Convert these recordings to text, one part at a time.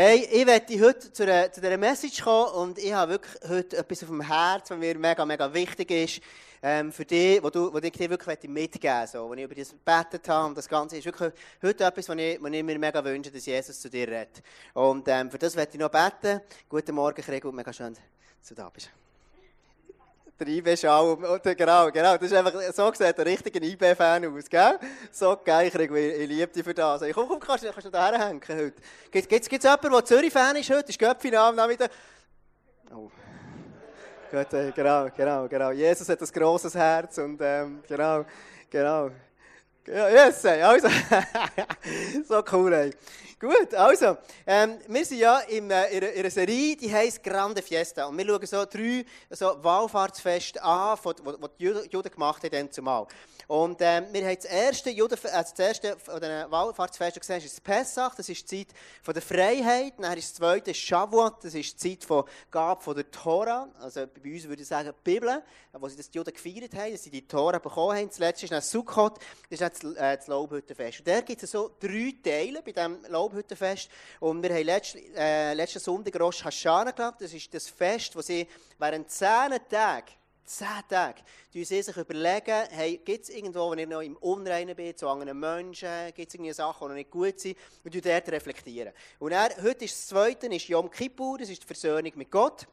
Hey, ich werde heute zu, einer, zu dieser Message kommen und ich habe wirklich heute etwas auf dem Herz, was mir mega, mega wichtig ist, ähm, für dich, wo, du, wo ich dir wirklich mitgeben möchte, so, wo ich über das gebetet habe und das Ganze ist wirklich heute etwas, was ich, was ich mir mega wünsche, dass Jesus zu dir redet. Und ähm, für das werde ich noch beten. Guten Morgen, Gregor, mega schön, dass du da bist der IB-Schau. Genau, genau. Das ist einfach, so sieht ein richtiger IB-Fan aus, gell? So geil, ich, ich liebe dich für das. Komm, komm, kannst, kannst du da herhängen heute? Gibt es jemanden, der Zürich-Fan ist heute? Ist Göpfi am Nachmittag? Oh. Gut, genau, genau, genau. Jesus hat ein grosses Herz und, ähm, genau, genau. Ja, yes, also. so cool, ey. Gut, also, ähm, wir sind ja in, äh, in, einer Serie, die heisst Grande Fiesta. Und wir schauen so drei so Wallfahrtsfeste an, die die Juden gemacht haben dann zumal. Und ähm, wir haben das erste, Juden, äh, das erste von den Wallfahrtsfesten gesehen, ist das Pessach, das ist die Zeit von der Freiheit. Dann ist das zweite Shavuot, das ist die Zeit von Gabe von der Tora. Also bei uns würde ich sagen die Bibel, wo sie das die Juden gefeiert haben, dass sie die Tora bekommen haben. Das letzte ist dann Sukkot, das ist dann das, äh, das Laubhüttenfest. Und da gibt es so drei Teile bei diesem Laubhüttenfest. Und wir haben letzten, äh, letzten Sonntag Rosh Hashanah gehabt. Das ist das Fest, wo sie während zehn Tagen zehn Tage, die sie sich überlegen, hey, gibt es irgendwo, wo ich noch im Unreinen bin, zu anderen Menschen, gibt es irgendwie Sachen, die noch nicht gut sind, und die dort reflektieren. Und dann, heute ist das Zweite, ist Yom Kippur, das ist die Versöhnung mit Gott.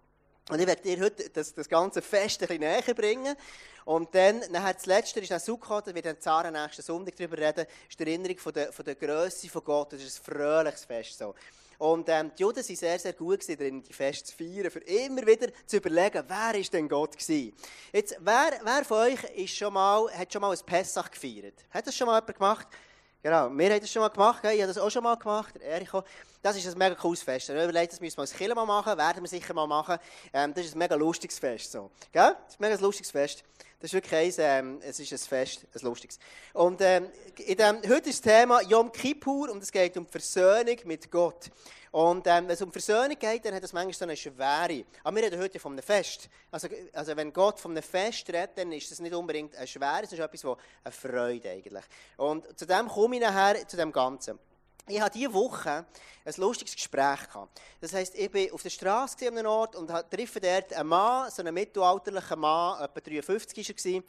Und ich werde dir heute das, das ganze Fest ein bisschen näher bringen. Und dann, nachher das Letzte ist dann Sukkot, da wird dann Zara nächsten Sonntag darüber reden, ist die Erinnerung von der, von der Grösse von Gott, das ist ein fröhliches Fest. So. Und ähm, die Juden waren sehr, sehr gut darin, die Feste zu feiern, für immer wieder zu überlegen, wer ist denn Gott gewesen. Jetzt, wer, wer von euch ist schon mal, hat schon mal ein Pessach gefeiert? Hat das schon mal jemand gemacht? Genau, wir haben das schon mal gemacht, ich habe das auch schon mal gemacht, Erich Das ist ein mega cooles Fest. Ich überlegt, das müssen wir als Kirche mal machen, werden wir sicher mal machen. Ähm, das ist ein mega lustiges Fest. So. Gell? Das ist ein mega lustiges Fest. Das ist wirklich eins, ähm, es ist ein Fest, ein lustiges. Und ähm, in dem, heute ist das Thema Yom Kippur und es geht um Versöhnung mit Gott. Und ähm, wenn es um Versöhnung geht, dann hat das manchmal so eine Schwere. Aber wir reden heute von einem Fest. Also, also wenn Gott von einem Fest redet, dann ist das nicht unbedingt eine Schwere, es ist etwas, wo eine Freude eigentlich. Und zu dem komme ich nachher, zu dem Ganzen. Ich hatte diese Woche ein lustiges Gespräch. Gehabt. Das heisst, ich war auf der Straße an einem Ort und treffe dort einen Mann, so einen mittelalterlichen Mann, etwa 53 war er.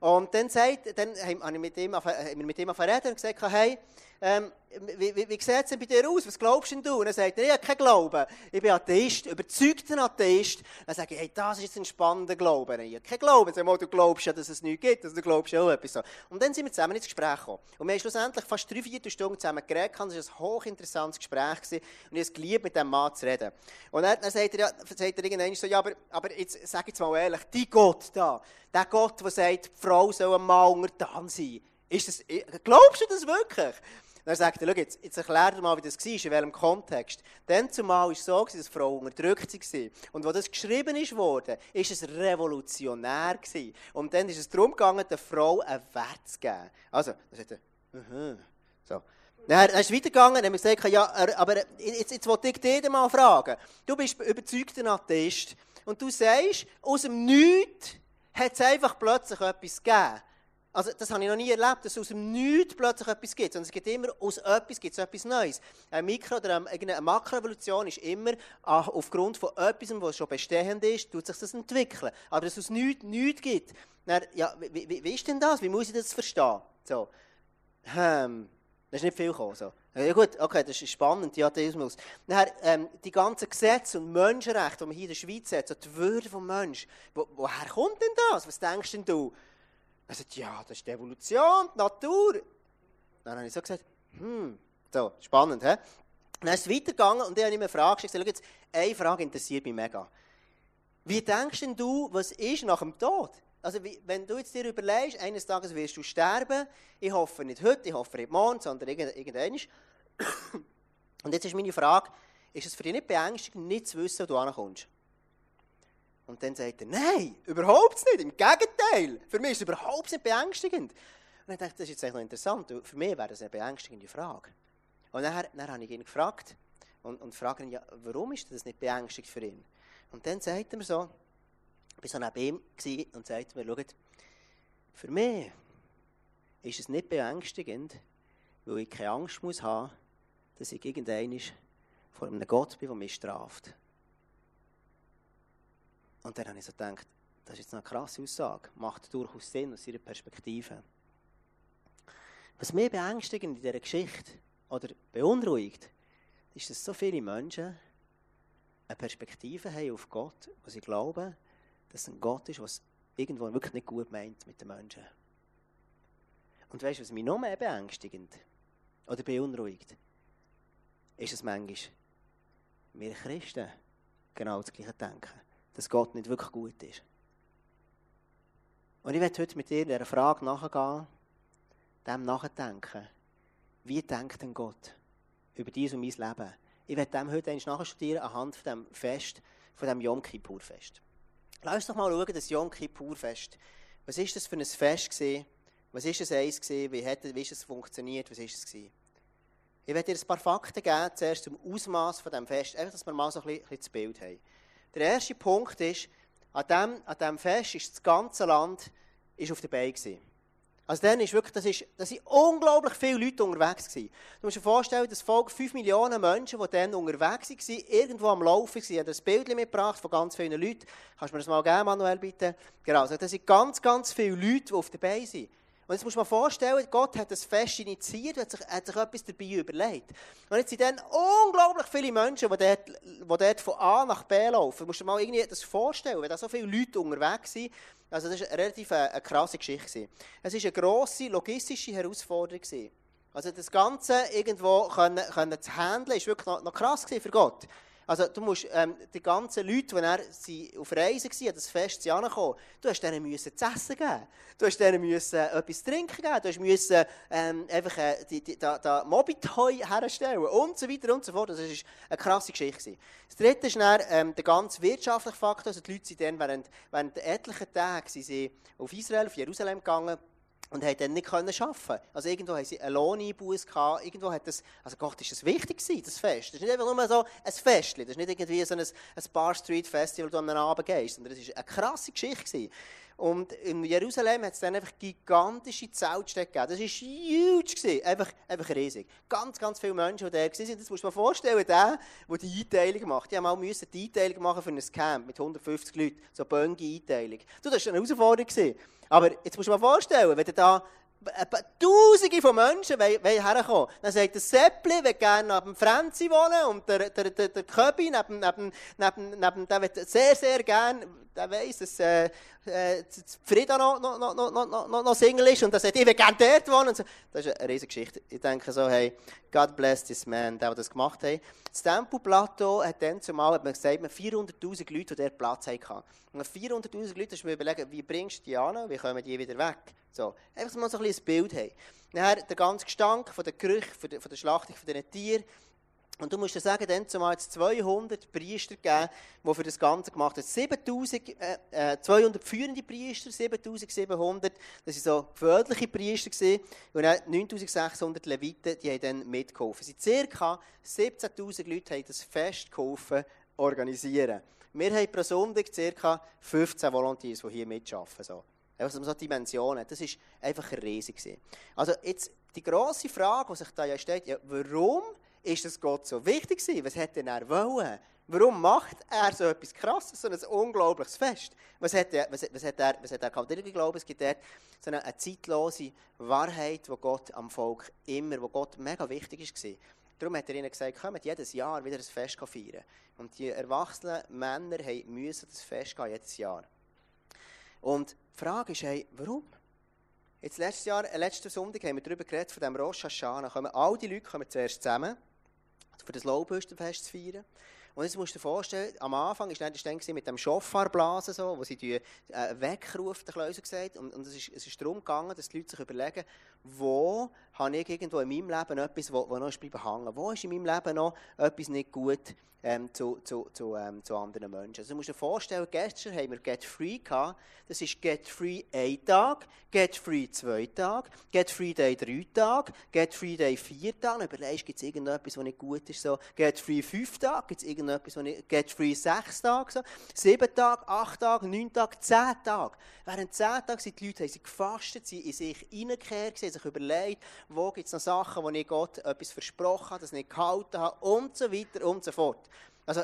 Und dann, sagt, dann haben wir mit ihm, mit ihm reden und gesagt, hey, ähm, wie, wie, wie sieht es denn bei dir aus? Was glaubst denn du? Und er sagt, ich habe keinen Glauben. Ich bin Atheist, überzeugter Atheist. Dann sage ich, hey, das ist jetzt ein spannender Glaube. Ich habe keinen Glauben. Sag mal, du glaubst ja, dass es nichts gibt. Also, du glaubst ja auch etwas. Und dann sind wir zusammen ins Gespräch gekommen. Und wir haben schlussendlich fast drei, vier Stunden zusammen geredet. Es war ein hochinteressantes Gespräch. Gewesen. Und ich habe geliebt, mit diesem Mann zu reden. Und dann, dann sagt er, ja, sagt irgendwann ja, aber, aber jetzt sag jetzt mal ehrlich, die Gott da, der Gott, der sagt, die Frau soll ein Mann untertan sein, ist das, glaubst du das wirklich? Dann sagt er, jetzt, jetzt erklär dir mal, wie das war, in welchem Kontext. Dann zumal war es so, dass Frauen unterdrückt waren. Und als das geschrieben ist worden, ist es revolutionär gewesen. Und dann ist es darum gegangen, der Frau einen Wert zu geben. Also, dann sagt er, -huh. so. Dann ist es weitergegangen, haben wir gesagt, ja, aber jetzt, jetzt wollte ich dich mal fragen. Du bist überzeugter Atheist und du sagst, aus dem Nichts hat es einfach plötzlich etwas gegeben. Also, das habe ich noch nie erlebt, dass aus dem Nichts plötzlich etwas gibt. Sondern es gibt immer, aus etwas gibt es etwas Neues. Eine Mikro- oder eine Makroevolution ist immer aufgrund von etwas, was schon bestehend ist, tut sich das entwickeln. Aber dass es aus nichts nichts gibt, dann, ja, wie, wie, wie, ist denn das? Wie muss ich das verstehen? So, ähm, da ist nicht viel gekommen. So. Ja gut, okay, das ist spannend, die Atheismus. Dann, ähm, die ganzen Gesetze und Menschenrechte, die man hier in der Schweiz hat, so die Würde des Menschen, wo, woher kommt denn das? Was denkst denn du? Er sagt, ja, das ist die Evolution, die Natur. Dann habe ich so gesagt, hm, so, spannend, hä? Dann ist es weitergegangen und ich habe ihm eine Frage gestellt. Jetzt, eine Frage interessiert mich mega. Wie denkst denn du, was ist nach dem Tod? Also, wenn du jetzt dir überlegst, eines Tages wirst du sterben, ich hoffe nicht heute, ich hoffe nicht morgen, sondern irgendwann. Und jetzt ist meine Frage, ist es für dich nicht beängstigend, nicht zu wissen, wo du ankommst? Und dann sagt er, nein, überhaupt nicht, im Gegenteil. Für mich ist es überhaupt nicht beängstigend. Und ich dachte, das ist jetzt eigentlich noch interessant. Für mich wäre das eine beängstigende Frage. Und dann, dann habe ich ihn gefragt und, und frage ihn, ja, warum ist das nicht beängstigend für ihn? Und dann sagt er mir so, ich war so neben ihm und sagte mir, schaut, für mich ist es nicht beängstigend, weil ich keine Angst muss haben, dass ich irgendwann vor einem Gott bin, der mich straft. Und dann habe ich so gedacht, das ist jetzt eine krasse Aussage, macht durchaus Sinn aus ihrer Perspektive. Was mich beängstigt in dieser Geschichte oder beunruhigt, ist, dass so viele Menschen eine Perspektive haben auf Gott, wo sie glauben, dass es ein Gott ist, was irgendwo wirklich nicht gut meint mit den Menschen. Und weißt du, was mich noch mehr beängstigend oder beunruhigt, ist es manchmal, wir Christen genau das Gleiche denken, dass Gott nicht wirklich gut ist. Und ich werde heute mit dir dieser Frage nachgehen, dem nachdenken. Wie denkt denn Gott über dies und mein Leben? Ich werde dem heute nachstudieren anhand von dem Fest, von dem Yom Kippur Fest. Lass uns doch mal schauen, das Yom Kippur Fest. Was ist das für ein Fest gewesen? Was ist das eins gewesen? Wie hat wie ist es funktioniert? Was ist es gewesen? Ich werde dir ein paar Fakten geben, zuerst zum Ausmaß von dem Fest, einfach, dass wir mal so ein bisschen, ein bisschen das Bild haben. Der erste Punkt ist, an diesem an dem Fest ist das ganze Land ist auf der Beine. Also dann ist wirklich, das, ist, das sind unglaublich viele Leute unterwegs gewesen. Du musst dir vorstellen, das Volk 5 Millionen Menschen, die dann unterwegs waren, irgendwo am Laufen waren. Ich habe das Bild mitgebracht von ganz vielen Leuten. Kannst du mir das mal geben, Manuel, bitte? Genau, also das sind ganz, ganz viele Leute, die auf der Beine sind. Und jetzt muss man vorstellen, Gott hat das Fest initiiert, hat sich, hat sich etwas dabei überlegt. Und jetzt sind dann unglaublich viele Menschen, die dort, die dort von A nach B laufen. Du musst dir mal irgendwie das vorstellen, wenn da so viele Leute unterwegs sind. Also das war eine relativ eine, krasse Geschichte. Es war eine grosse logistische Herausforderung. Also das Ganze irgendwo können, können zu handeln, ist wirklich noch, noch krass für Gott. Also du musst ähm, die ganzen Leute, die er auf Reise waren, an das Fest angekommen, du hast denen müssen zu essen geben. Du hast denen müssen etwas zu trinken geben. Du hast müssen ähm, einfach äh, die, die, da, da Mobitoi herstellen und so weiter und so fort. Das war eine krasse Geschichte. Das dritte ist dann, ähm, der ganz wirtschaftliche Faktor. Also die Leute sind dann während, während etlichen Tagen sie auf Israel, auf Jerusalem gegangen und haben dann nicht können arbeiten. Also irgendwo haben sie einen Lohneinbuß gehabt, irgendwo hat das, also Gott, ist das wichtig gewesen, das Fest. Das ist nicht einfach nur so ein Fest, das ist nicht irgendwie so ein, ein Bar Street Festival, wo du am Abend gehst, sondern es war eine krasse Geschichte gewesen. Und in Jerusalem hat es dann einfach gigantische Zeltstädte gegeben. Das war huge. Gewesen. Einfach, einfach riesig. Ganz, ganz viele Menschen, die da waren. Das musst du dir vorstellen, der, der die Einteilung macht. Die haben müssen die Einteilung machen für ein Camp mit 150 Leuten. So. Du, das war eine Herausforderung. Gewesen. Aber jetzt musst du dir mal vorstellen, wenn du da Tausende von Menschen herkommen. Dann sagt der Seppli, will gerne neben Franzi wohnen und der, der, der, der Köbi neben, neben, neben, neben, der will sehr, sehr gerne, der weiss, dass äh, äh, Frieda noch, noch, noch, noch, noch, noch Single ist und der sagt, ich will gerne dort wohnen. So. Das ist eine riesige Geschichte. Ich denke so, hey, God bless this man, der, der das gemacht hat. Das Tempelplateau hat dann zumal, hat man gesagt, 400'000 Leute, die dort Platz hatten. Und 400'000 Leute, du mir überlegen, wie bringst du die an, wie kommen die wieder weg? So, einfach, wir so ein, ein Bild haben. Nachher der ganze Gestank von der Gerüche, von der, von der Schlachtung von diesen Tieren. Und du musst dir sagen, dann zumal 200 Priester gegeben, die für das Ganze gemacht haben. 7200 äh, 200 äh, führende Priester, 7700, das waren so gewöhnliche Priester. Gewesen. Und dann 9600 Leviten, die haben dann mitgeholfen. Es sind ca. 17'000 Leute haben das Fest geholfen, organisieren. Wir haben pro Sonntag ca. 15 Volunteers, die hier mitarbeiten. So. Also so Dimensionen, das war einfach riesig. Also jetzt die grosse Frage, die sich da ja stellt, ja, warum ist es Gott so wichtig gewesen? Was hätte er wollen? Warum macht er so etwas Krasses, so ein unglaubliches Fest? Was hat er, was, was hat er, was hat er gehabt? Ich glaube, es gibt dort so eine, eine, zeitlose Wahrheit, wo Gott am Volk immer, wo Gott mega wichtig ist Darum hat er ihnen gesagt, kommt jedes Jahr wieder ein Fest feiern. Und die erwachsenen Männer müssen das Fest gehen, jedes Jahr. Und die Frage ist, hey, warum? Jetzt letztes Jahr, äh, letzten Sonntag haben wir darüber geredet, von dem Rosh Hashanah. Kommen, all die Leute kommen zuerst zusammen, für das Laubhüstenfest zu feiern. Und jetzt musst du dir vorstellen, am Anfang war es dann mit dem Schofarblasen, so, wo sie die, äh, wegrufen, der Kläuser gesagt. Und, und es, ist, es ist darum gegangen, dass die Leute sich überlegen, wo habe ich irgendwo in meinem Leben etwas, wo, wo noch ist bleiben hängen? Wo ist in meinem Leben noch etwas nicht gut ähm, zu, zu, zu, ähm, zu anderen Menschen? Also du musst dir vorstellen, gestern haben wir Get Free gehabt. Das ist Get Free ein Tag, Get Free zwei Tage, Get Free Day drei Tage, Get Free Day vier Tage. Überlegst, gibt es irgendetwas, was nicht gut ist? So, Get Free fünf Tage, gibt es wo ich, get free sechs Tage, so, sieben Tage, acht Tage, neun Tage, zehn Tage. Während zehn Tagen sind die Leute sie gefastet, sie in sich hineingekehrt, sie haben sich überlegt, wo gibt es noch Sachen, wo ich Gott etwas versprochen habe, das nicht gehalten habe und so weiter und so fort. Also,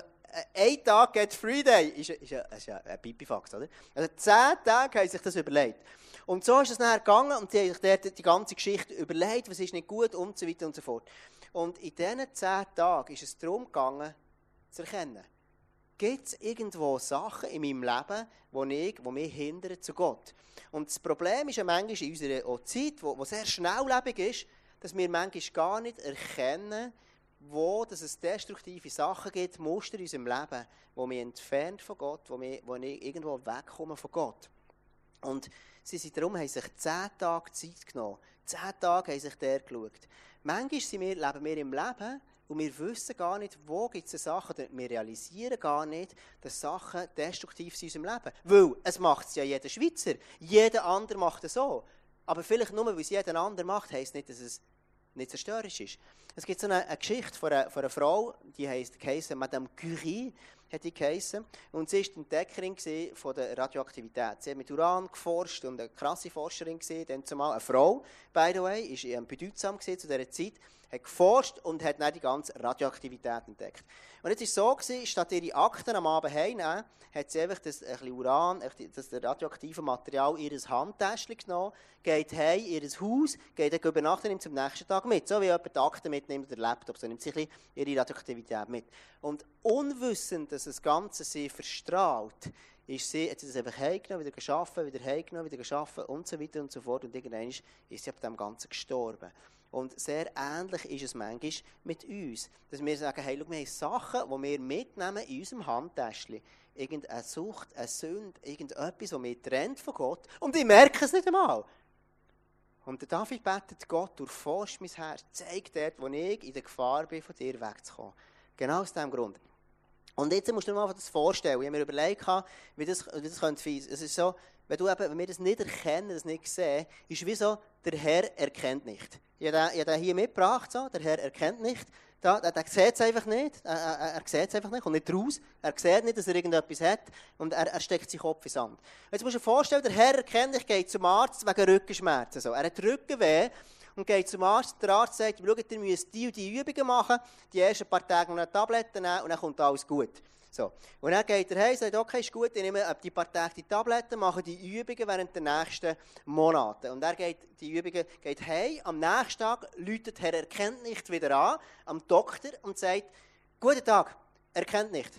ein Tag Get Free Day ist, ist, ist, ist ein Pipifax, oder? Also zehn Tage haben sich das überlegt. Und so ist es nachher gegangen und die haben sich dort die ganze Geschichte überlegt, was ist nicht gut und so weiter und so fort. Und in diesen zehn Tagen ist es darum gegangen, zu erkennen, gibt es irgendwo Sachen in meinem Leben, die, ich, die mich hindern zu Gott. Und das Problem ist ja manchmal in unserer Zeit, die sehr schnelllebig ist, dass wir manchmal gar nicht erkennen, wo dass es destruktive Sachen gibt, Muster in unserem Leben, wo mich entfernt von Gott, wo, wir, wo ich irgendwo wegkomme von Gott. Und sie sind darum, haben sich zehn Tage Zeit genommen. Zehn Tage haben sich der geschaut. Manchmal sind wir, leben wir im Leben und wir wissen gar nicht, wo gibt es Sachen, wir realisieren gar nicht, dass Sachen destruktiv sind in unserem Leben. Weil es macht es ja jeder Schweizer. Jeder andere macht es so. Aber vielleicht nur, weil es jeder andere macht, heisst nicht, dass es nicht zerstörerisch ist. Es gibt so eine, eine Geschichte von einer, von einer, Frau, die heisst Madame Curie, hat die geheissen. Und sie war die Entdeckerin von der Radioaktivität. Sie hat mit Uran geforscht und eine krasse Forscherin gesehen. Dann zumal eine Frau, by the way, ist ähm, bedeutsam zu dieser Zeit, hat geforscht und hat dann die ganze Radioaktivität entdeckt. Und jetzt war es so, gewesen, statt ihre Akten am Abend heimnehmen, hat sie einfach das ein bisschen Uran, das radioaktive Material in ihr Handtäschchen genommen, geht heim in ihr Haus, geht dann übernachten und nimmt zum nächsten Tag mit. So wie jemand die Akten mitnimmt oder Laptop, so nimmt sie ein ihre Radioaktivität mit. Und unwissend, dass das Ganze sie verstrahlt, ist sie, hat sie das einfach heimgenommen, wieder geschaffen, wieder heimgenommen, wieder geschaffen und so weiter und so fort. Und irgendwann ist sie ab dem Ganzen gestorben. Und sehr ähnlich ist es manchmal mit uns. Dass wir sagen, hey, schau, wir haben Sachen, die wir mitnehmen in unserem Handtäschchen. Irgendeine Sucht, eine Sünde, irgendetwas, das mich trennt von Gott. Und ich merke es nicht einmal. Und der David betet Gott, durchforscht mein Herz, zeigt dort, wo ich in der Gefahr bin, von dir wegzukommen. Genau aus diesem Grund. Und jetzt musst du dir mal das vorstellen. Ich habe mir überlegt, wie das, wie das könnte Es ist so, wenn, du eben, wenn wir das nicht erkennen, das nicht sehen, ist wie so, der Herr erkennt nicht. Ich habe den hier mitgebracht, so, der Herr erkennt nicht. Da, der, der sieht es einfach nicht. Er, er, er sieht es einfach nicht, kommt nicht raus. Er sieht nicht, dass er irgendetwas hat und er, er steckt seinen Kopf in Sand. Jetzt musst du dir vorstellen, der Herr erkennt nicht, geht zum Arzt wegen Rückenschmerzen. So. Er hat Rückenweh und geht zum Arzt. Der Arzt sagt, schau, ihr müsst die und die Übungen machen, die ersten paar Tage noch eine Tablette nehmen und dann kommt alles gut. So. Und dann geht er heim und sagt, okay, ist gut, ich nehme die paar Tage die Tabletten, mache die Übungen während der nächsten Monate. Und er geht die Übungen geht heim, am nächsten Tag läutet Herr erkennt nicht wieder an, am Doktor, und sagt, guten Tag, erkennt nicht.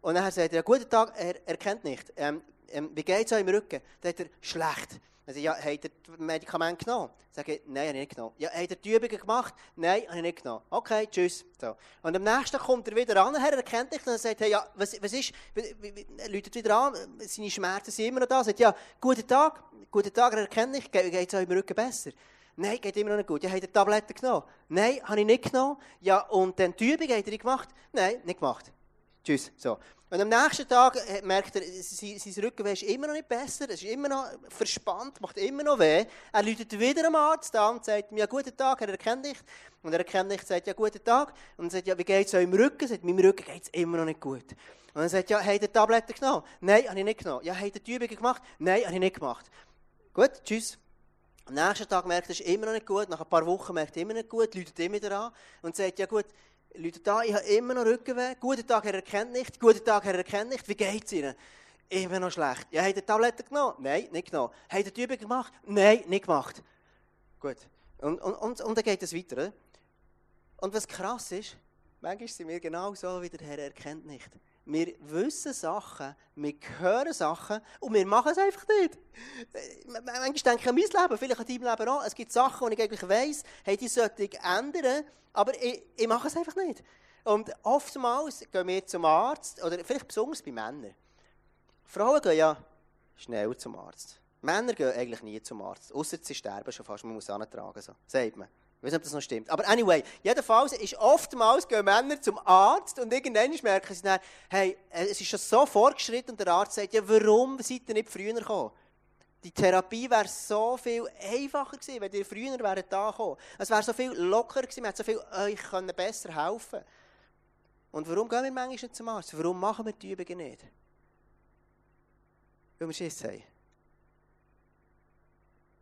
Und dann sagt er, guten Tag, er erkennt nicht. Ähm, ähm, wie geht es euch im Rücken? Dann sagt er, schlecht. Dann sagt ja, habt ihr das Medikament genommen? Sage ich, nein, habe ich nicht genommen. Ja, habt ihr die Übungen gemacht? Nein, habe ich nicht genommen. Okay, tschüss. So. Und am nächsten kommt er wieder an, er erkennt dich und sagt, hey, ja, was, was ist, er läutet wieder an, seine Schmerzen sind immer noch da. Er sagt, ja, guten Tag, guten Tag, er erkennt dich, geht es euch im Rücken besser? Nein, geht immer noch nicht gut. Ja, habt ihr Tabletten genommen? Nein, habe ich nicht genommen. Ja, und dann die Übung, habt ihr die gemacht? Nein, nicht gemacht. Tschüss. So. Und am nächsten Tag äh, merkt er, sein Rückenweh ist immer noch nicht besser, es ist immer noch verspannt, macht immer noch weh. Er läutet wieder am Arzt an und sagt ja, guten Tag, er erkennt dich. Und er erkennt dich, sagt, ja, guten Tag. Und er sagt, ja, wie geht es im Rücken? Er sagt, meinem Rücken geht es immer noch nicht gut. Und er sagt, ja, habt ihr Tabletten genommen? Nein, habe ich nicht genommen. Ja, habt ihr die Übungen gemacht? Nein, habe ich nicht gemacht. Gut, tschüss. Am nächsten Tag merkt er, es ist immer noch nicht gut. Nach ein paar Wochen merkt er immer noch nicht gut, läutet immer wieder an und sagt, ja gut, Leute da, ich habe immer noch Rückenweh. Guten Tag, Herr erkennt nicht. Guten Tag, Herr erkennt nicht. Wie geht es Ihnen? Immer noch schlecht. Ja, habt ihr Tabletten genommen? Nein, nicht genommen. Habt ihr die Übung gemacht? Nein, nicht gemacht. Gut. Und, und, und, und dann geht es weiter. Oder? Und was krass ist, manchmal sind wir genau so, wie der Herr erkennt nicht. Wir wissen Sachen, wir hören Sachen und wir machen es einfach nicht. Manchmal denke ich an mein Leben, vielleicht an deinem Leben auch. Es gibt Sachen, die ich eigentlich weiss, hey, die sollte ich ändern, aber ich, ich mache es einfach nicht. Und oftmals gehen wir zum Arzt, oder vielleicht besonders bei Männern. Frauen gehen ja schnell zum Arzt. Männer gehen eigentlich nie zum Arzt, außer sie sterben schon fast, man muss antragen, so, sagt man. Ich weiß nicht, ob das noch stimmt. Aber anyway, jedenfalls ist oftmals gehen Männer zum Arzt und irgendwann merken sie dann, hey, es ist schon so fortgeschritten und der Arzt sagt, ja, warum seid ihr nicht früher gekommen? Die Therapie wäre so viel einfacher gewesen, wenn ihr früher wäret da gekommen. Es wäre so viel lockerer gewesen, man hätte so viel euch können besser helfen Und warum gehen wir manchmal nicht zum Arzt? Warum machen wir die Übungen nicht? Weil wir Schiss haben.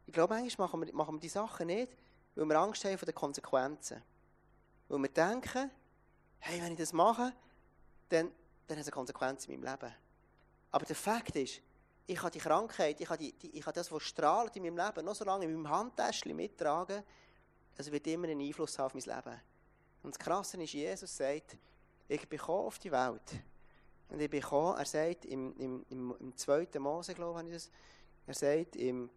Ich glaube, manchmal machen wir, machen wir die Sachen nicht, weil wir Angst haben vor den Konsequenzen. Weil wir denken, hey, wenn ich das mache, dann, dann hat es eine Konsequenz in meinem Leben. Aber der Fakt ist, ich habe die Krankheit, ich habe, die, die, ich habe das, was strahlt in meinem Leben, noch so lange in meinem Handtäschchen mittragen, es wird immer einen Einfluss haben auf mein Leben. Und das Krasse ist, Jesus sagt, ich bin auf die Welt. Und ich bin er sagt im, im, im, im 2. Mose, glaube ich, er sagt, im,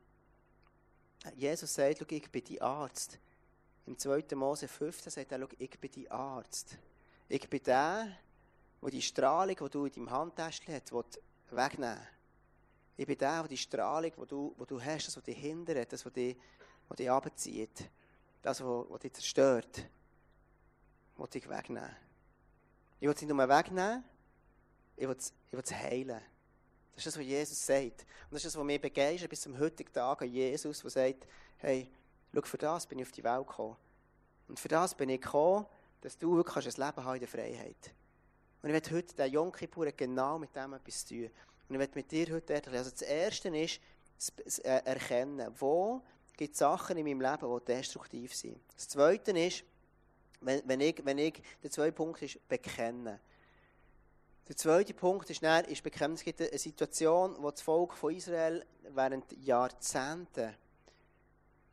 Jesus sagt, ich bin die Arzt. Im 2. Mose 15 sagt er, ich bin die Arzt. Ich bin der, der die Strahlung, die du in deinem Handtäschchen hast, wegnehmen Ich bin der, der die Strahlung, die du, die du hast, das, was dich hindert, das, was dich, was dich das, was, dich zerstört, will dich wegnehmen. Ich will es nicht nur wegnehmen, ich will es, ich will es heilen. Das ist das, was Jesus sagt. Und das ist das, was mich begeistert bis zum heutigen Tag an Jesus, der sagt, hey, schau, für das bin ich auf die Welt gekommen. Und für das bin ich gekommen, dass du wirklich ein Leben hast in der Freiheit. Und ich werde heute, der Yom Kippur genau mit dem etwas tun. Und ich werde mit dir heute ehrlich, also das Erste ist, äh, Erkennen, wo gibt es Sachen in meinem Leben, die destruktiv sind. Das Zweite ist, wenn, wenn, ich, wenn ich, der zweite Punkt ist, bekennen. Der zweite Punkt ist, dann, ist es gibt eine Situation, wo das Volk von Israel während Jahrzehnten,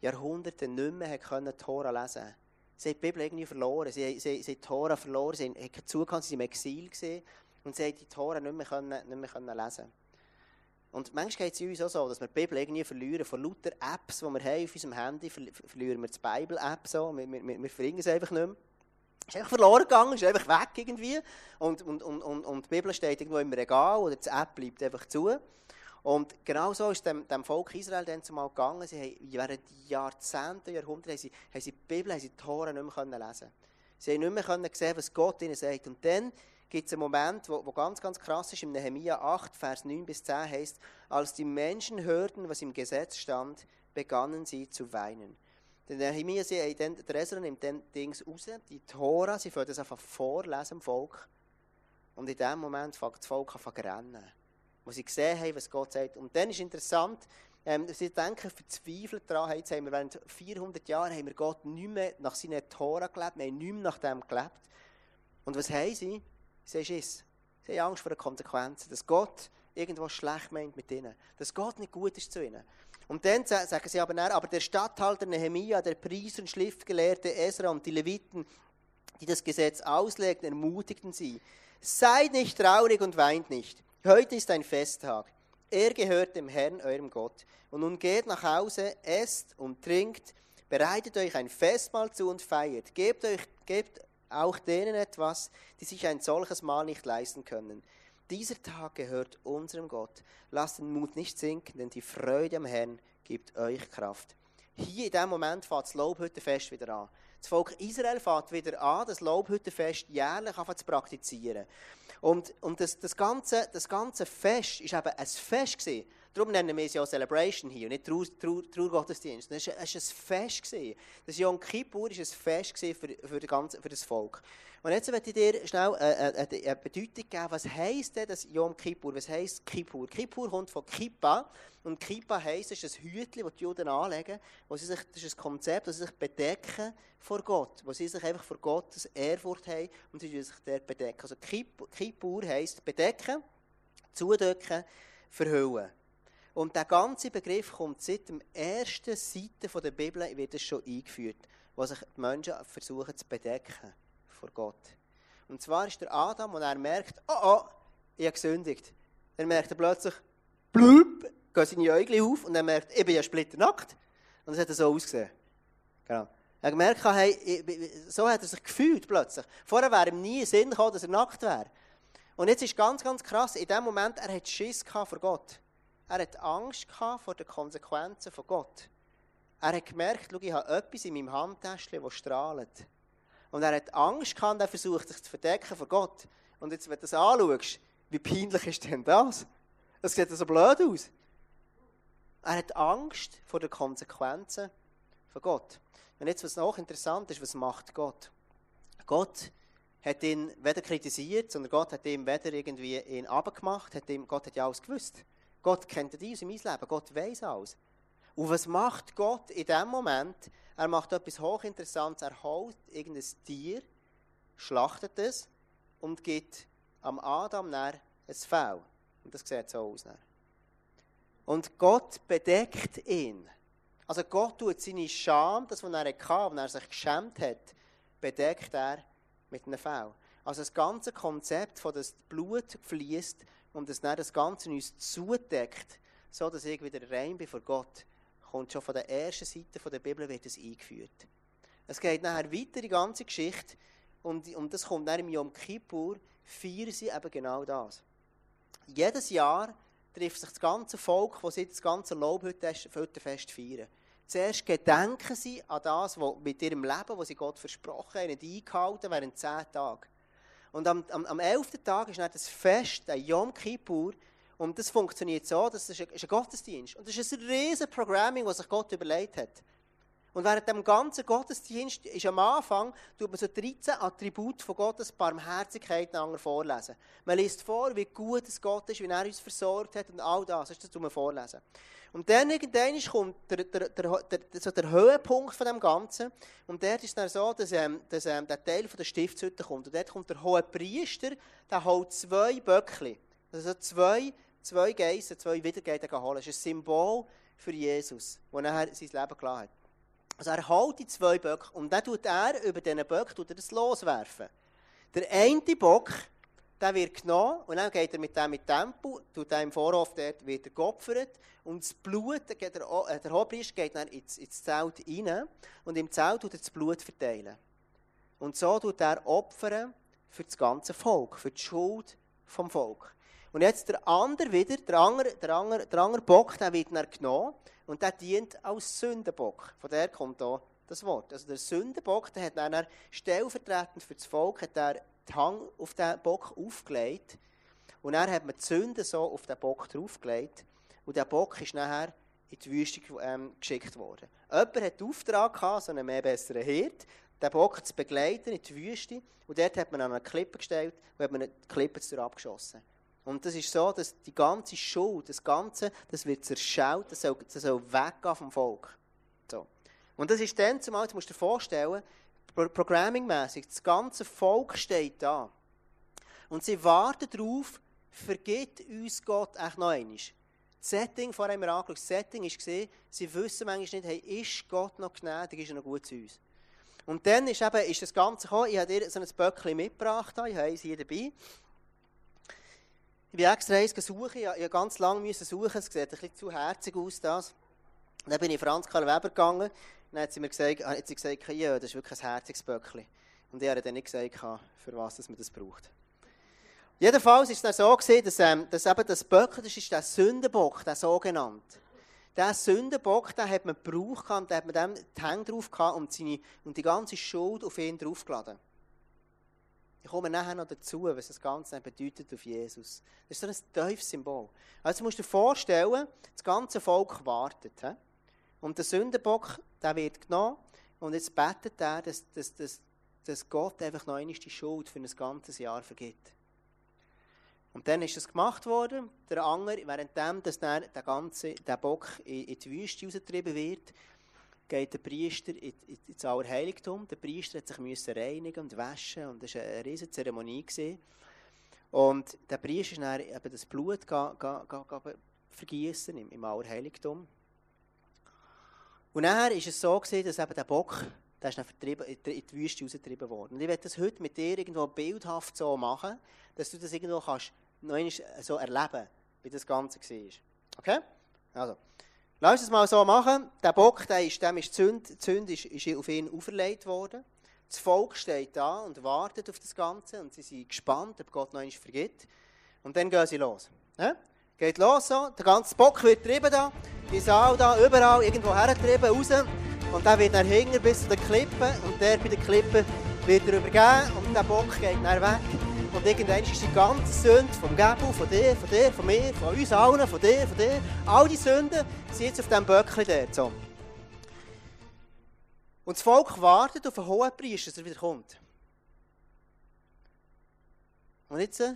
Jahrhunderten nicht mehr können Tora lesen konnte. Sie haben die Bibel irgendwie verloren. Sie, sie, sie haben die Tora verloren. Sie haben zugehört, sie waren im Exil und sie haben die Tora nicht mehr, können, nicht mehr können lesen Und manchmal geht es uns auch so, dass wir die Bibel irgendwie verlieren. Von lauter Apps, die wir haben auf unserem Handy, verlieren wir die Bible-App so. Wir, wir, wir verringen es einfach nicht mehr. Ist einfach verloren gegangen, ist einfach weg irgendwie. Und, und, und, und, und die Bibel steht irgendwo im Regal oder die App bleibt einfach zu. Und genau so ist dem, dem Volk Israel dann zumal gegangen. Sie haben während Jahrzehnten, Jahrhunderten, haben sie, haben sie die Bibel, haben sie die Tore nicht mehr lesen Sie haben nicht mehr können sehen, was Gott ihnen sagt. Und dann gibt es einen Moment, wo, wo ganz, ganz krass ist, im Nehemiah 8, Vers 9 bis 10 heißt, als die Menschen hörten, was im Gesetz stand, begannen sie zu weinen. Denn Nehemiah, sie haben dann, der Ezra nimmt dann Dings raus, die Tora, sie fangen das einfach vorlesen im Volk. Und in dem Moment fängt das Volk an zu rennen wo sie gesehen haben, was Gott sagt. Und dann ist interessant, ähm, sie denken verzweifelt daran, jetzt haben wir während 400 Jahren haben wir Gott nicht mehr nach seinen Toren gelebt, wir haben nicht mehr nach dem gelebt. Und was haben sie? Sie haben Schiss. Sie haben Angst vor den Konsequenzen, dass Gott irgendwas schlecht meint mit ihnen, dass Gott nicht gut ist zu ihnen. Und dann sagen sie aber, dann, aber der Statthalter Nehemia, der Priester und Schriftgelehrte Esra und die Leviten, die das Gesetz auslegten, ermutigten sie, seid nicht traurig und weint nicht. Heute ist ein Festtag. Er gehört dem Herrn, eurem Gott. Und nun geht nach Hause, esst und trinkt, bereitet euch ein Festmahl zu und feiert. Gebt, euch, gebt auch denen etwas, die sich ein solches Mahl nicht leisten können. Dieser Tag gehört unserem Gott. Lasst den Mut nicht sinken, denn die Freude am Herrn gibt euch Kraft. Hier in diesem Moment fängt das Lobhüttenfest wieder an. Das Volk Israel fängt wieder an, das Lobhüttenfest jährlich zu praktizieren. Und, und das, das, ganze, das ganze Fest war eben ein Fest. Gewesen. Darum nennen wir es ja Celebration hier, nicht Trauergottesdienst. Es war ein Fest. Gewesen. Das Yom Kippur war ein Fest für, für, ganze, für das Volk. Und jetzt möchte ich dir schnell eine, eine, eine Bedeutung geben, was heisst denn das Yom Kippur? Was heisst Kippur? Kippur kommt von Kippa. Und Kippa heisst, es ist ein Hütchen, das die Juden anlegen. Wo sie sich, das ist ein Konzept, das sie sich bedecken vor Gott. Wo sie sich einfach vor Gottes Ehrfurcht haben und sie sich dort bedecken. Also Kippur heisst bedecken, zudecken, verhüllen. Und der ganze Begriff kommt seit der ersten Seite der Bibel wird es schon eingeführt, wo sich die Menschen versuchen zu bedecken vor Gott. Und zwar ist der Adam, und er merkt, oh oh, ich habe gesündigt. Dann merkt er plötzlich, blub, gehen seine Äugel auf und er merkt, ich bin ja splitternackt. Und das hat er so ausgesehen. Genau. Er hat gemerkt, hey, so hat er sich gefühlt plötzlich. Vorher wäre ihm nie Sinn gekommen, dass er nackt wäre. Und jetzt ist ganz, ganz krass, in dem Moment, er hat Schiss vor Gott. Er hat Angst vor den Konsequenzen von Gott. Er hat gemerkt, ich habe etwas in meinem Handtäschchen, das strahlt. Und er hat Angst gehabt er versucht, sich zu verdecken vor Gott. Und jetzt, wenn du das anschaust, wie peinlich ist denn das? Das sieht so blöd aus. Er hat Angst vor den Konsequenzen von Gott. Und jetzt, was noch interessant ist, was macht Gott? Gott hat ihn weder kritisiert, sondern Gott hat ihm weder irgendwie ihn abgemacht, hat ihm, Gott hat ja alles gewusst. Gott kennt dich in meinem Leben, Gott weiß alles. Und was macht Gott in dem Moment? Er macht etwas hochinteressantes. Er holt irgendein Tier, schlachtet es und gibt am Adam ein Fell. Und das sieht so aus. Und Gott bedeckt ihn. Also Gott tut seine Scham, das, was er hatte, was er sich geschämt hat, bedeckt er mit einem Fell. Also das ganze Konzept von das Blut fließt und dass das Ganze uns zudeckt, so dass ich wieder rein bin vor Gott kommt schon von der ersten Seite der Bibel wird es eingeführt. Es geht nachher weiter, die ganze Geschichte, und, und das kommt dann im Yom Kippur, feiern sie eben genau das. Jedes Jahr trifft sich das ganze Volk, das das ganze Lobhüttenfest feiern. Zuerst gedenken sie an das, was mit ihrem Leben, das sie Gott versprochen haben, eingehalten während zehn Tagen. Und am, am, am elften Tag ist dann das Fest, der Yom Kippur, und das funktioniert so, das ist ein, ist ein Gottesdienst. Und das ist ein riesen Programming, das sich Gott überlegt hat. Und während dem ganzen Gottesdienst ist am Anfang, tut man so 13 Attribute von Gottes Barmherzigkeit einander vorlesen. Man liest vor, wie gut es Gott ist, wie er uns versorgt hat und all das. Das ist das, was vorlesen. Und dann irgendwann kommt der, der, der, der, so der Höhepunkt von dem Ganzen. Und dort ist dann so, dass, ähm, dass ähm, der Teil von der Stiftshütte kommt. Und dort kommt der hohe Priester, der holt zwei Böckli. Also zwei zwei Geissen, zwei Wiedergeiten holen. Das ist ein Symbol für Jesus, der nachher sein Leben gelassen hat. Also er holt die zwei Böcke und dann tut er über diesen Böck tut er das loswerfen. Der eine Bock, der wird genommen und dann geht er mit dem mit Tempo, tut im Vorhof dort, wird er geopfert und das Blut, der, äh, der Hohepriester geht dann ins, ins Zelt rein und im Zelt tut er das Blut verteilen. Und so tut er opfern für das ganze Volk, für die Schuld vom Volk. Und jetzt der andere wieder, der andere, der andere, der andere Bock, der wird dann genommen und der dient als Sündenbock. Von der kommt da das Wort. Also der Sündenbock, der hat dann stellvertretend für das Volk hat er den Hang auf den Bock aufgelegt und dann hat man die Sünde so auf den Bock draufgelegt und der Bock ist nachher in die Wüste ähm, geschickt worden. Jemand hat den Auftrag gehabt, so einen mehr besseren Hirt, den Bock zu begleiten in die Wüste und dort hat man an eine Klippe gestellt und hat man die Klippe abgeschossen. Und das ist so, dass die ganze Schuld, das Ganze, das wird zerschaut, das soll, das soll weggehen vom Volk. So. Und das ist dann zumal, du musst dir vorstellen, programmingmäßig, das ganze Volk steht da. Und sie warten darauf, vergibt uns Gott echt noch einmal. Das Setting, vorher haben wir angeschaut, das Setting ist gesehen, sie wissen manchmal nicht, hey, ist Gott noch gnädig, ist er noch gut zu uns. Und dann ist, eben, ist das Ganze gekommen, ich habe dir so ein Böckchen mitgebracht, ich habe eins hier dabei. Ich bin extra eins gesucht, ich musste ganz lange suchen, es sieht ein bisschen zu herzig aus, das. dann bin ich Franz Karl Weber gegangen, dann hat sie mir gesagt, hat sie gesagt ja, das ist wirklich ein herziges Böckchen. Und ich habe dann nicht gesagt, für was man das braucht. Jedenfalls war es dann so, gewesen, dass, ähm, dass eben das Böckchen, das ist der Sündenbock, der sogenannte. Der Sündenbock, den hat man gebraucht, und hat man dem die Hände drauf gehabt und, seine, und die ganze Schuld auf ihn draufgeladen. Ich komme nachher noch dazu, was das Ganze bedeutet auf Jesus. Das ist so ein tiefes Symbol. Also musst du dir vorstellen, das ganze Volk wartet. He? Und der Sündenbock, der wird genommen und jetzt betet er, dass, dass, dass, dass Gott einfach noch einmal die Schuld für ein ganzes Jahr vergibt. Und dann ist das gemacht worden. Der Anger, währenddem dass der, der ganze der Bock in, in die Wüste rausgetrieben wird, geht der Priester ins Allerheiligtum. Der Priester hat sich reinigen und waschen und das war eine riesige Zeremonie. Und der Priester ist dann eben das Blut vergießen im, im Allerheiligtum. Und nachher ist es so gewesen, dass eben der Bock, der ist dann in die Wüste rausgetrieben worden. Und ich werde das heute mit dir irgendwo bildhaft so machen, dass du das irgendwo kannst, noch so erleben, wie das Ganze war. Okay? Also. Lass es mal so machen. Der Bock, der ist, dem ist die Sünde ist, ist auf ihn auferlegt worden. Das Volk steht da und wartet auf das Ganze und sie sind gespannt, ob Gott noch einmal vergibt. Und dann gehen sie los. Ja? Geht los so, der ganze Bock wird getrieben da, die Saal da, überall irgendwo hergetrieben, raus. Und dann wird er hängen bis zu den Klippen und der bei den Klippen wird er übergeben und der Bock geht dann weg. Und irgendwann ist die ganze Sünde vom Gebel, von dir, von dir, von mir, von uns allen, von dir, von dir, all die Sünden sind jetzt auf diesem Böckchen dort. So. Und das Volk wartet auf einen hohen Priester, dass er wieder kommt. Und jetzt äh,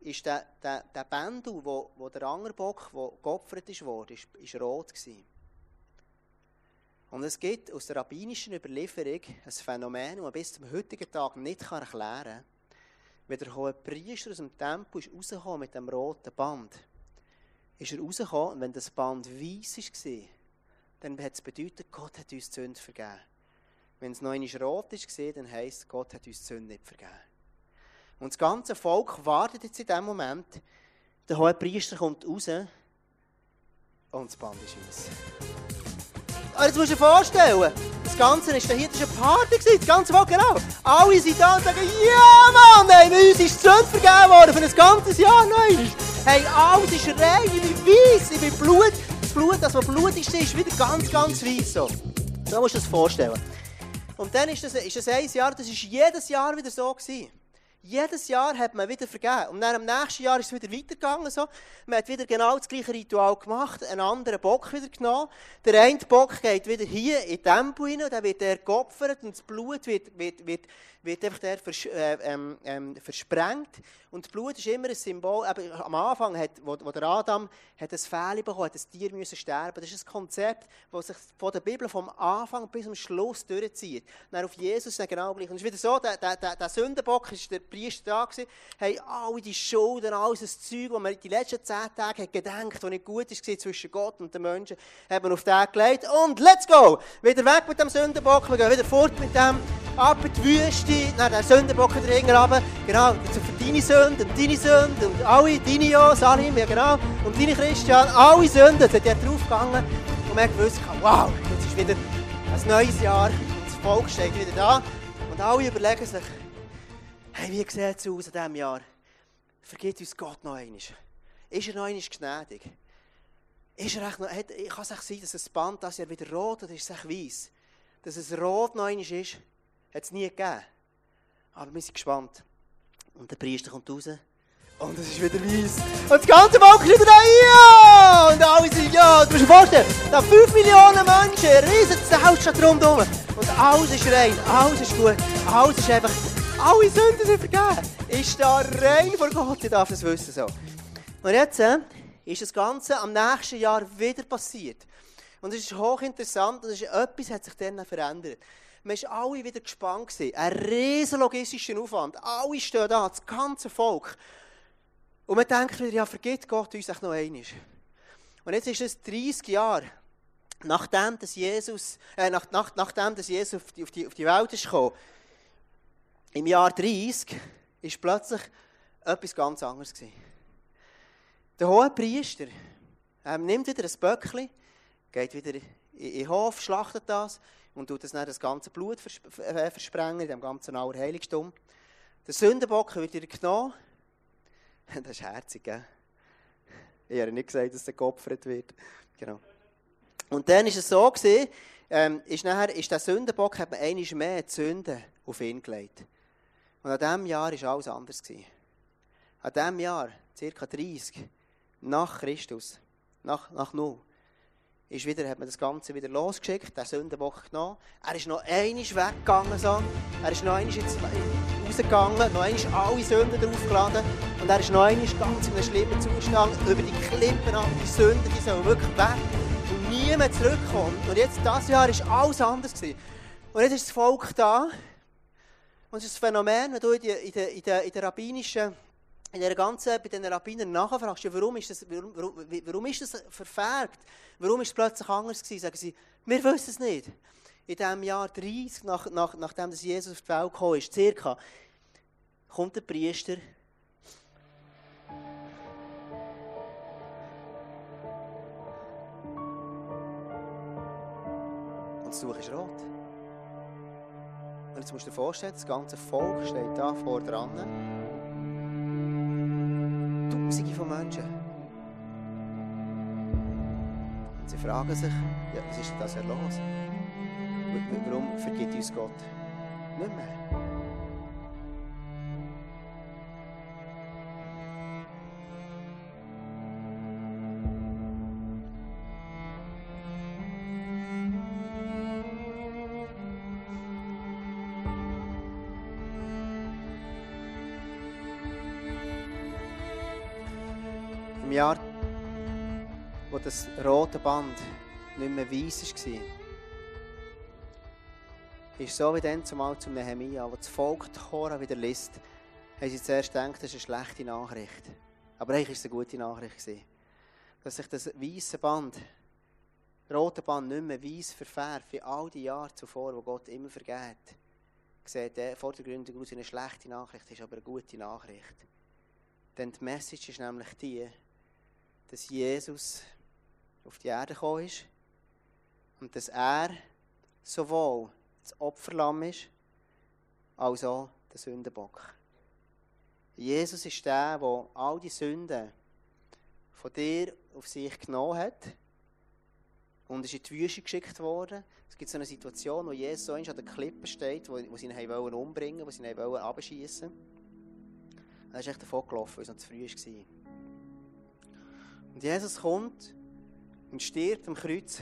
ist der, der, der Bändel, wo, wo der Angerbock, der geopfert wurde, ist, ist rot gewesen. Und es gibt aus der rabbinischen Überlieferung ein Phänomen, das man bis zum heutigen Tag nicht erklären kann. Wenn der hohe Priester aus dem Tempel ist rausgekommen mit dem roten Band, ist er rausgekommen und wenn das Band weiß war, dann hat es bedeutet, Gott hat uns die Sünde vergeben. Wenn es noch einmal rot war, dann heisst es, Gott hat uns die Sünde nicht vergeben. Und das ganze Volk wartet jetzt in dem Moment. Der hohe Priester kommt raus und das Band ist weiß. Aber jetzt musst du dir vorstellen, das Ganze ist hier, das war eine Party, das ganze Volk, genau. Alle sind da und sagen, ja Mann, ey, uns ist die Sünde vergeben worden für ein ganzes Jahr neu. Hey, alles ist rein, ich bin weiss, ich bin Blut. Das Blut, das was blutig ist, ist wieder ganz, ganz weiss. So. so musst du dir das vorstellen. Und dann ist das, ist das ein Jahr, das ist jedes Jahr wieder so gewesen. Jedes Jahr hat man wieder vergeben. Und dann am nächsten Jahr ist es wieder weitergegangen. So. Man hat wieder genau das gleiche Ritual gemacht, einen anderen Bock wieder genommen. Der eine Bock geht wieder hier in den Tempel rein, dann wird er geopfert und das Blut wird, wird, wird, wird einfach der vers äh, ähm, ähm, versprengt. Und das Blut ist immer ein Symbol. Eben, am Anfang, hat, wo, wo der Adam hat ein Fehler bekommen hat, das Tier müssen sterben. Das ist ein Konzept, das sich von der Bibel vom Anfang bis zum Schluss durchzieht. Dann auf Jesus dann genau gleich. Und es ist wieder so, der, der, der, der Sündenbock ist der Priester da gewesen, haben alle die Schulden, alles das Zeug, das man die letzten zehn Tage gedacht, was nicht gut war zwischen Gott und den Menschen, hat man auf den gelegt. Und let's go! Wieder weg mit dem Sündenbock, wir gehen wieder fort mit dem, ab in die Wüste, dann der Sündenbock wieder hinten Genau, für deine Sünden, deine Sünden und alle, deine ja, Salim, ja genau, und deine Christian, alle Sünden, hat er draufgegangen und man gewusst, wow, jetzt ist wieder ein neues Jahr und das Volk steht wieder da. Und alle überlegen sich, hey, wie sieht es aus in diesem Jahr? Vergibt uns Gott noch einmal. Ist er noch einmal gnädig? Ist er noch, hat, kann es sein, dass das Band das Jahr wieder rot oder ist es echt weiss? Dass es rot noch einmal ist, hat es nie gegeben. Aber wir sind gespannt. Und der Priester kommt raus. Und es ist wieder weiss. Und das ganze Volk da. Ja! Und alle sind ja. Du musst dir vorstellen, da 5 Millionen Menschen, riesen Zelt steht rundherum. Und alles ist rein, alles ist gut. Alles ist einfach, alle Sünden sind vergeben. Ist da rein vor Gott, ich darf das wissen. So. Und jetzt äh, ist das Ganze am nächsten Jahr wieder passiert. Und es ist hochinteressant, und ist, etwas hat sich dann verändert. Wir waren alle wieder gespannt. Ein riesen logistischer Aufwand. Alle stehen da, das ganze Volk. Und man denkt wieder, ja, vergibt Gott uns noch einmal. Und jetzt ist es 30 Jahre, nachdem, dass Jesus, äh, nach, nach, nachdem dass Jesus auf die, auf, die, auf die Welt ist gekommen. Im Jahr 30 ist plötzlich etwas ganz anderes gewesen. Der hohe Priester ähm, nimmt wieder ein Böckchen, geht wieder in den Hof, schlachtet das und tut das, dann das ganze Blut äh, versprengen in dem ganzen Allerheiligtum. Der Sündenbock wird wieder genommen. Das ist herzig, gell? Ich habe nicht gesagt, dass der geopfert wird. Genau. Und dann ist es so gewesen, ähm, ist nachher, ist der Sündenbock, hat man einmal mehr die Sünde auf ihn gelegt. Und an diesem Jahr war alles anders. An diesem Jahr, ca. 30, nach Christus, nach, nach Null, ist wieder, hat man das Ganze wieder losgeschickt, den Sündenbock genommen. Er ist noch einmal weggegangen. So. Er ist noch einmal rausgegangen, noch einmal alle Sünden draufgeladen. Und er ist noch einmal ganz in einem schlimmen Zustand über die Klippen ab. Die Sünden, die sollen wirklich weg und nie mehr zurückkommen. Und jetzt, dieses Jahr, war alles anders. Gewesen. Und jetzt ist das Volk da. Und es ist ein Phänomen, wenn du in, die, in, der, in, der, in der rabbinischen in der ganzen, bei den Rabbinern nachfragst, warum, ist das, warum, warum, warum ist das verfärbt? Warum ist es plötzlich anders gewesen? Sagen sie, wir wissen es nicht. In dem Jahr 30, nach, nach, nachdem Jesus auf die Welt gekommen ist, circa, kommt der Priester und das Tuch ist rot. Und jetzt musst du dir vorstellen, das ganze Volk steht da vor dran. Tausende von Menschen. Und sie fragen sich, ja, was ist denn das hier los? Warum vergibt uns Gott nicht mehr? Das rote Band nicht mehr weiss war, ist so wie dann zumal zum Nehemiah, wo das Volk die Chora wieder liest, haben sie zuerst gedacht, das ist eine schlechte Nachricht. Aber eigentlich war es eine gute Nachricht. Dass sich das weiße Band, rote Band, nicht mehr weiss verfärbt, wie all die Jahre zuvor, wo Gott immer vergeht. Sieht der vor der Gründung aus eine schlechte Nachricht, ist aber eine gute Nachricht. Denn die Message ist nämlich die, dass Jesus auf die Erde gekommen ist und dass er sowohl das Opferlamm ist, als auch der Sündenbock. Jesus ist der, der all die Sünden von dir auf sich genommen hat und ist in die Wüste geschickt worden. Es gibt so eine Situation, wo Jesus so an der Klippe steht, wo, wo sie ihn wollen umbringen wo sie ihn wollen abschießen. Er ist echt davon gelaufen, weil es noch zu früh war. Und Jesus kommt und stirbt am Kreuz.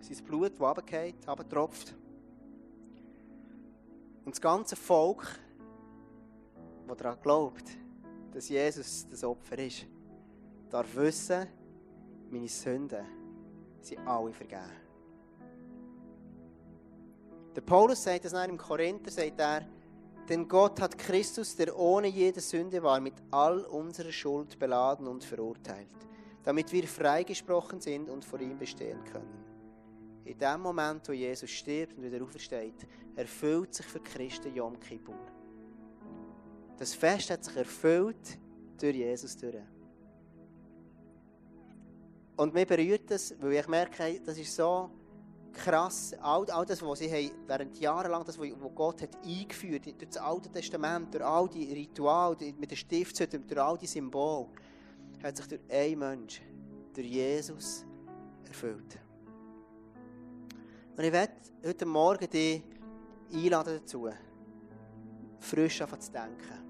Sein Blut, das runterfällt, runtertropft. Und das ganze Volk, das daran glaubt, dass Jesus das Opfer ist, darf wissen, meine Sünden sind alle vergeben. Der Paulus sagt das im Korinther, sagt er, denn Gott hat Christus, der ohne jede Sünde war, mit all unserer Schuld beladen und verurteilt, damit wir freigesprochen sind und vor ihm bestehen können. In dem Moment, wo Jesus stirbt und wieder aufersteht, erfüllt sich für Christen Yom Kippur. Das Fest hat sich erfüllt durch Jesus durch. Und mir berührt das, weil ich merke, das ist so krass. All, all das, was sie während Jahren lang, das, was Gott hat eingeführt durch das Alte Testament, durch all die Rituale, mit den Stiftshütten, durch all die Symbole, hat sich durch einen Mensch, durch Jesus, erfüllt. Und ich werde heute Morgen dich einladen dazu, frisch anfangen zu denken.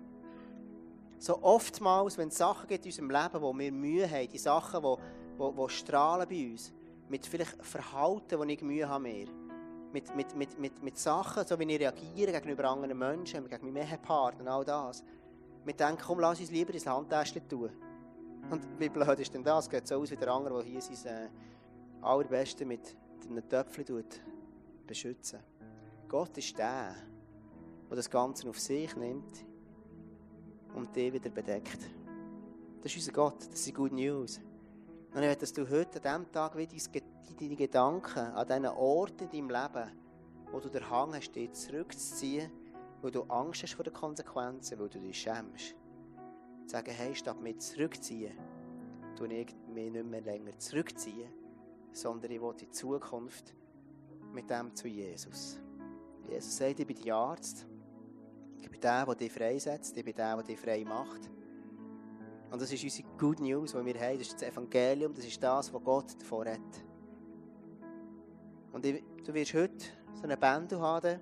So oftmals, wenn es Sachen gibt in unserem Leben, wo wir Mühe haben, die Sachen, die wo, wo strahlen bei uns. Mit vielleicht Verhalten, wo ich Mühe habe mehr. Mit, mit, mit, mit, mit Sachen, so wie ich reagiere gegenüber anderen Menschen, gegen meinen Ehepartner und all das. Wir denken, komm, lass uns lieber ins Handtäschchen tun. Und wie blöd ist denn das? Geht so aus wie der andere, der hier sein äh, Allerbeste mit einem Töpfchen beschützen. Gott ist der, der das Ganze auf sich nimmt und dich wieder bedeckt. Das ist unser Gott, das sind Good News. Und ich möchte, dass du heute an diesem Tag wieder deine Gedanken an diesen Orten in deinem Leben, wo du den Hang hast, dich zurückzuziehen, weil du Angst hast vor den Konsequenzen, weil du dich schämst. Sagen, hey, statt mich zurückziehen, tue ich mich nicht mehr länger zurückziehen, sondern ich will die Zukunft mit dem zu Jesus. Jesus sagt, ich bin der Arzt, ich bin der, der dich freisetzt, ich bin der, der dich frei macht. Und das ist unsere Good News, die wir haben. Das ist das Evangelium, das ist das, was Gott davor hat. Und ich, du wirst heute so eine Band haben,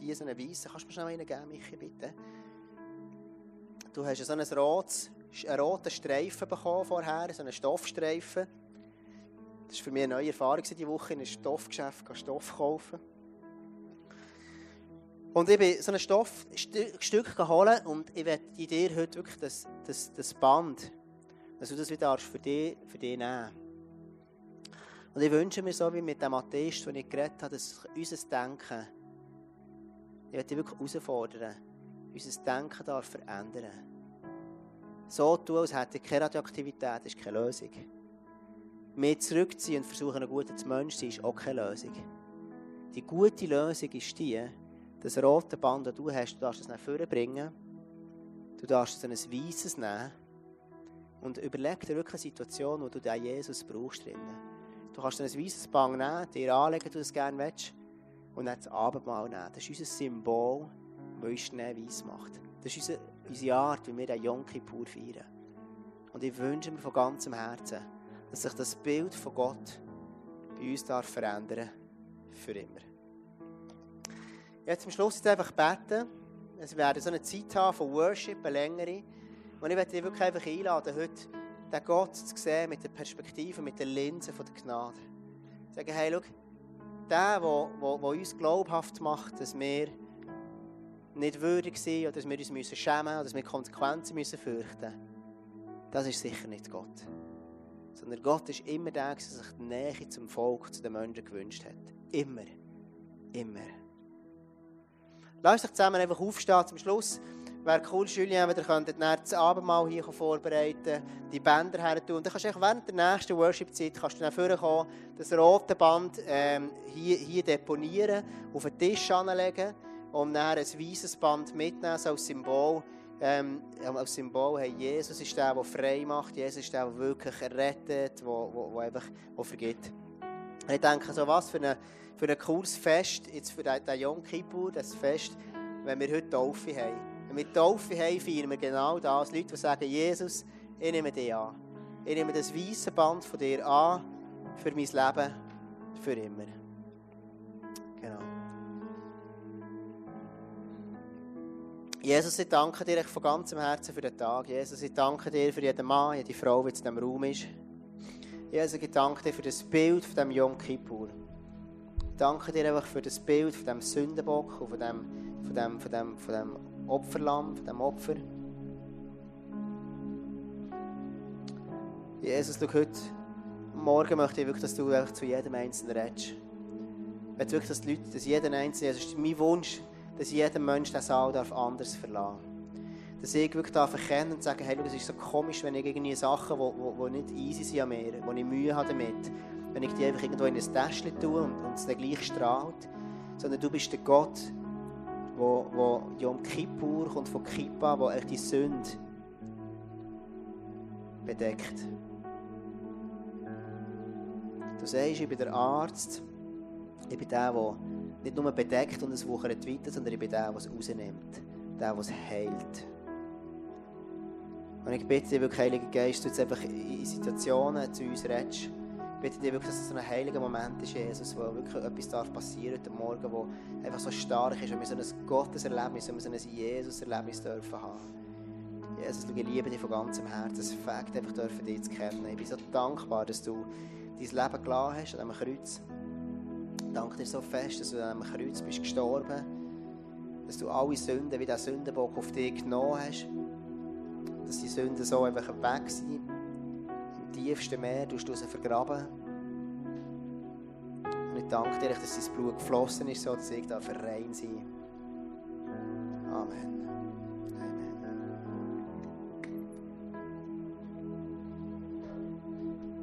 hier so eine weiße. Kannst du mir schnell einen geben, Michi, bitte? Du hast so einen, rotes, einen roten Streifen bekommen vorher, so einen Stoffstreifen. Das war für mich eine neue Erfahrung diese Woche, in einem Stoffgeschäft Stoff kaufen. Und ich bin so ein Stoffstück geholt und ich werde dir heute wirklich das, das, das Band, dass du das wieder für dich, für dich nehmen Und ich wünsche mir so wie mit dem Atheist, den ich geredet habe, dass unser Denken, ich werde dich wirklich herausfordern, unser Denken darf verändern. So tun, als hätte ich keine Radioaktivität, ist keine Lösung. Mehr zurückziehen und versuchen, ein guter Mensch zu sein, ist auch keine Lösung. Die gute Lösung ist die, das rote Band, das du hast, du darfst es nach vorne bringen. Du darfst es in ein weißes nehmen. Und überleg dir wirklich eine Situation, wo du den Jesus brauchst drinnen. Du kannst ein weißes Band nehmen, dir anlegen, du es gerne willst, und dann das Abendmahl nehmen. Das ist unser Symbol, das uns schnell weiss macht. Das ist unsere, unsere Art, wie wir den Yom Kippur feiern. Und ich wünsche mir von ganzem Herzen, dass sich das Bild von Gott bei uns darf verändern für immer. Jetzt am Schluss einfach beten. Es werden so eine Zeit haben von Worship, eine längere. Und ich möchte dich wirklich einfach einladen, heute den Gott zu sehen mit der Perspektive, mit der Linse von der Gnade. Sagen, hey, schau, der, der, der uns glaubhaft macht, dass wir nicht würdig sind oder dass wir uns schämen müssen oder dass wir Konsequenzen müssen fürchten müssen. das ist sicher nicht Gott. Sondern Gott ist immer der, der sich die Nähe zum Volk, zu den Menschen gewünscht hat. Immer. Immer. Lass dich zusammen einfach aufstehen zum Schluss. Wäre cool, Julien, wenn ihr das Abendmahl hier vorbereiten, die Bänder her tun. Dann kannst du während der nächsten Worship-Zeit kannst du dann vorkommen, das rote Band ähm, hier, hier deponieren, auf den Tisch anlegen und dann ein weißes Band mitnehmen, als Symbol. Ähm, als Symbol, hey, Jesus ist der, der frei macht, Jesus ist der, der wirklich rettet, der, der, der einfach der vergibt. Ich denke, so was für, eine, für ein cooles Fest, jetzt für den Yom Kippur, das Fest, wenn wir heute Taufe haben. Wenn wir Taufe haben, feiern wir genau das. Leute, die sagen, Jesus, ich nehme dich an. Ich nehme das weiße Band von dir an für mein Leben, für immer. Jesus, ich danke dir von ganzem Herzen für den Tag. Jesus, ich danke dir für jeden Mann, jede Frau, die in diesem Raum ist. Jesus, ich danke dir für das Bild von diesem Yom Kippur. Ich danke dir einfach für das Bild von diesem Sündenbock und von diesem, von dem, von dem, von dem Opferlamm, von diesem Opfer. Jesus, schau heute Morgen möchte ich wirklich, dass du zu jedem Einzelnen redest. Ich möchte wirklich, dass die Leute, dass jeder Einzelne, das ist mein Wunsch, dass jeder Mensch den Saal darf anders verlassen Dass ich wirklich darf erkennen und sagen, hey, das ist so komisch, wenn ich irgendwie Sachen, die nicht easy sind an mir, wo ich Mühe habe damit, wenn ich die einfach irgendwo in ein Täschchen tue und, und es dann gleich strahlt. Sondern du bist der Gott, wo, wo Yom Kippur kommt von Kippa, wo echt die Sünde bedeckt. Du sagst, ich bin der Arzt, ich bin der, der nicht nur bedeckt und es wuchert weiter, sondern ich bin der, der es rausnimmt, der, der es heilt. Und ich bitte dich wirklich, Heiliger Geist, du jetzt einfach in Situationen zu uns redest. Ich bitte dich wirklich, dass es so ein heiliger Moment ist, Jesus, wo wirklich etwas darf passieren heute Morgen, wo einfach so stark ist, wenn wir so ein Gotteserlebnis, wenn wir so ein Jesus-Erlebnis dürfen haben. Jesus, ich liebe dich von ganzem Herzen. Es fängt einfach dürfen, dich zu kennen. Ich bin so dankbar, dass du dein Leben gelassen hast an diesem Kreuz. Danke dir so fest, dass du an diesem Kreuz bist gestorben. Dass du alle Sünden wie der Sündenbock auf dich genommen hast. Dass die Sünden so einfach weg sind. Im tiefsten Meer tust du sie vergraben. Und ich danke dir, dass dein Blut geflossen ist, so dass ich da rein sein Amen.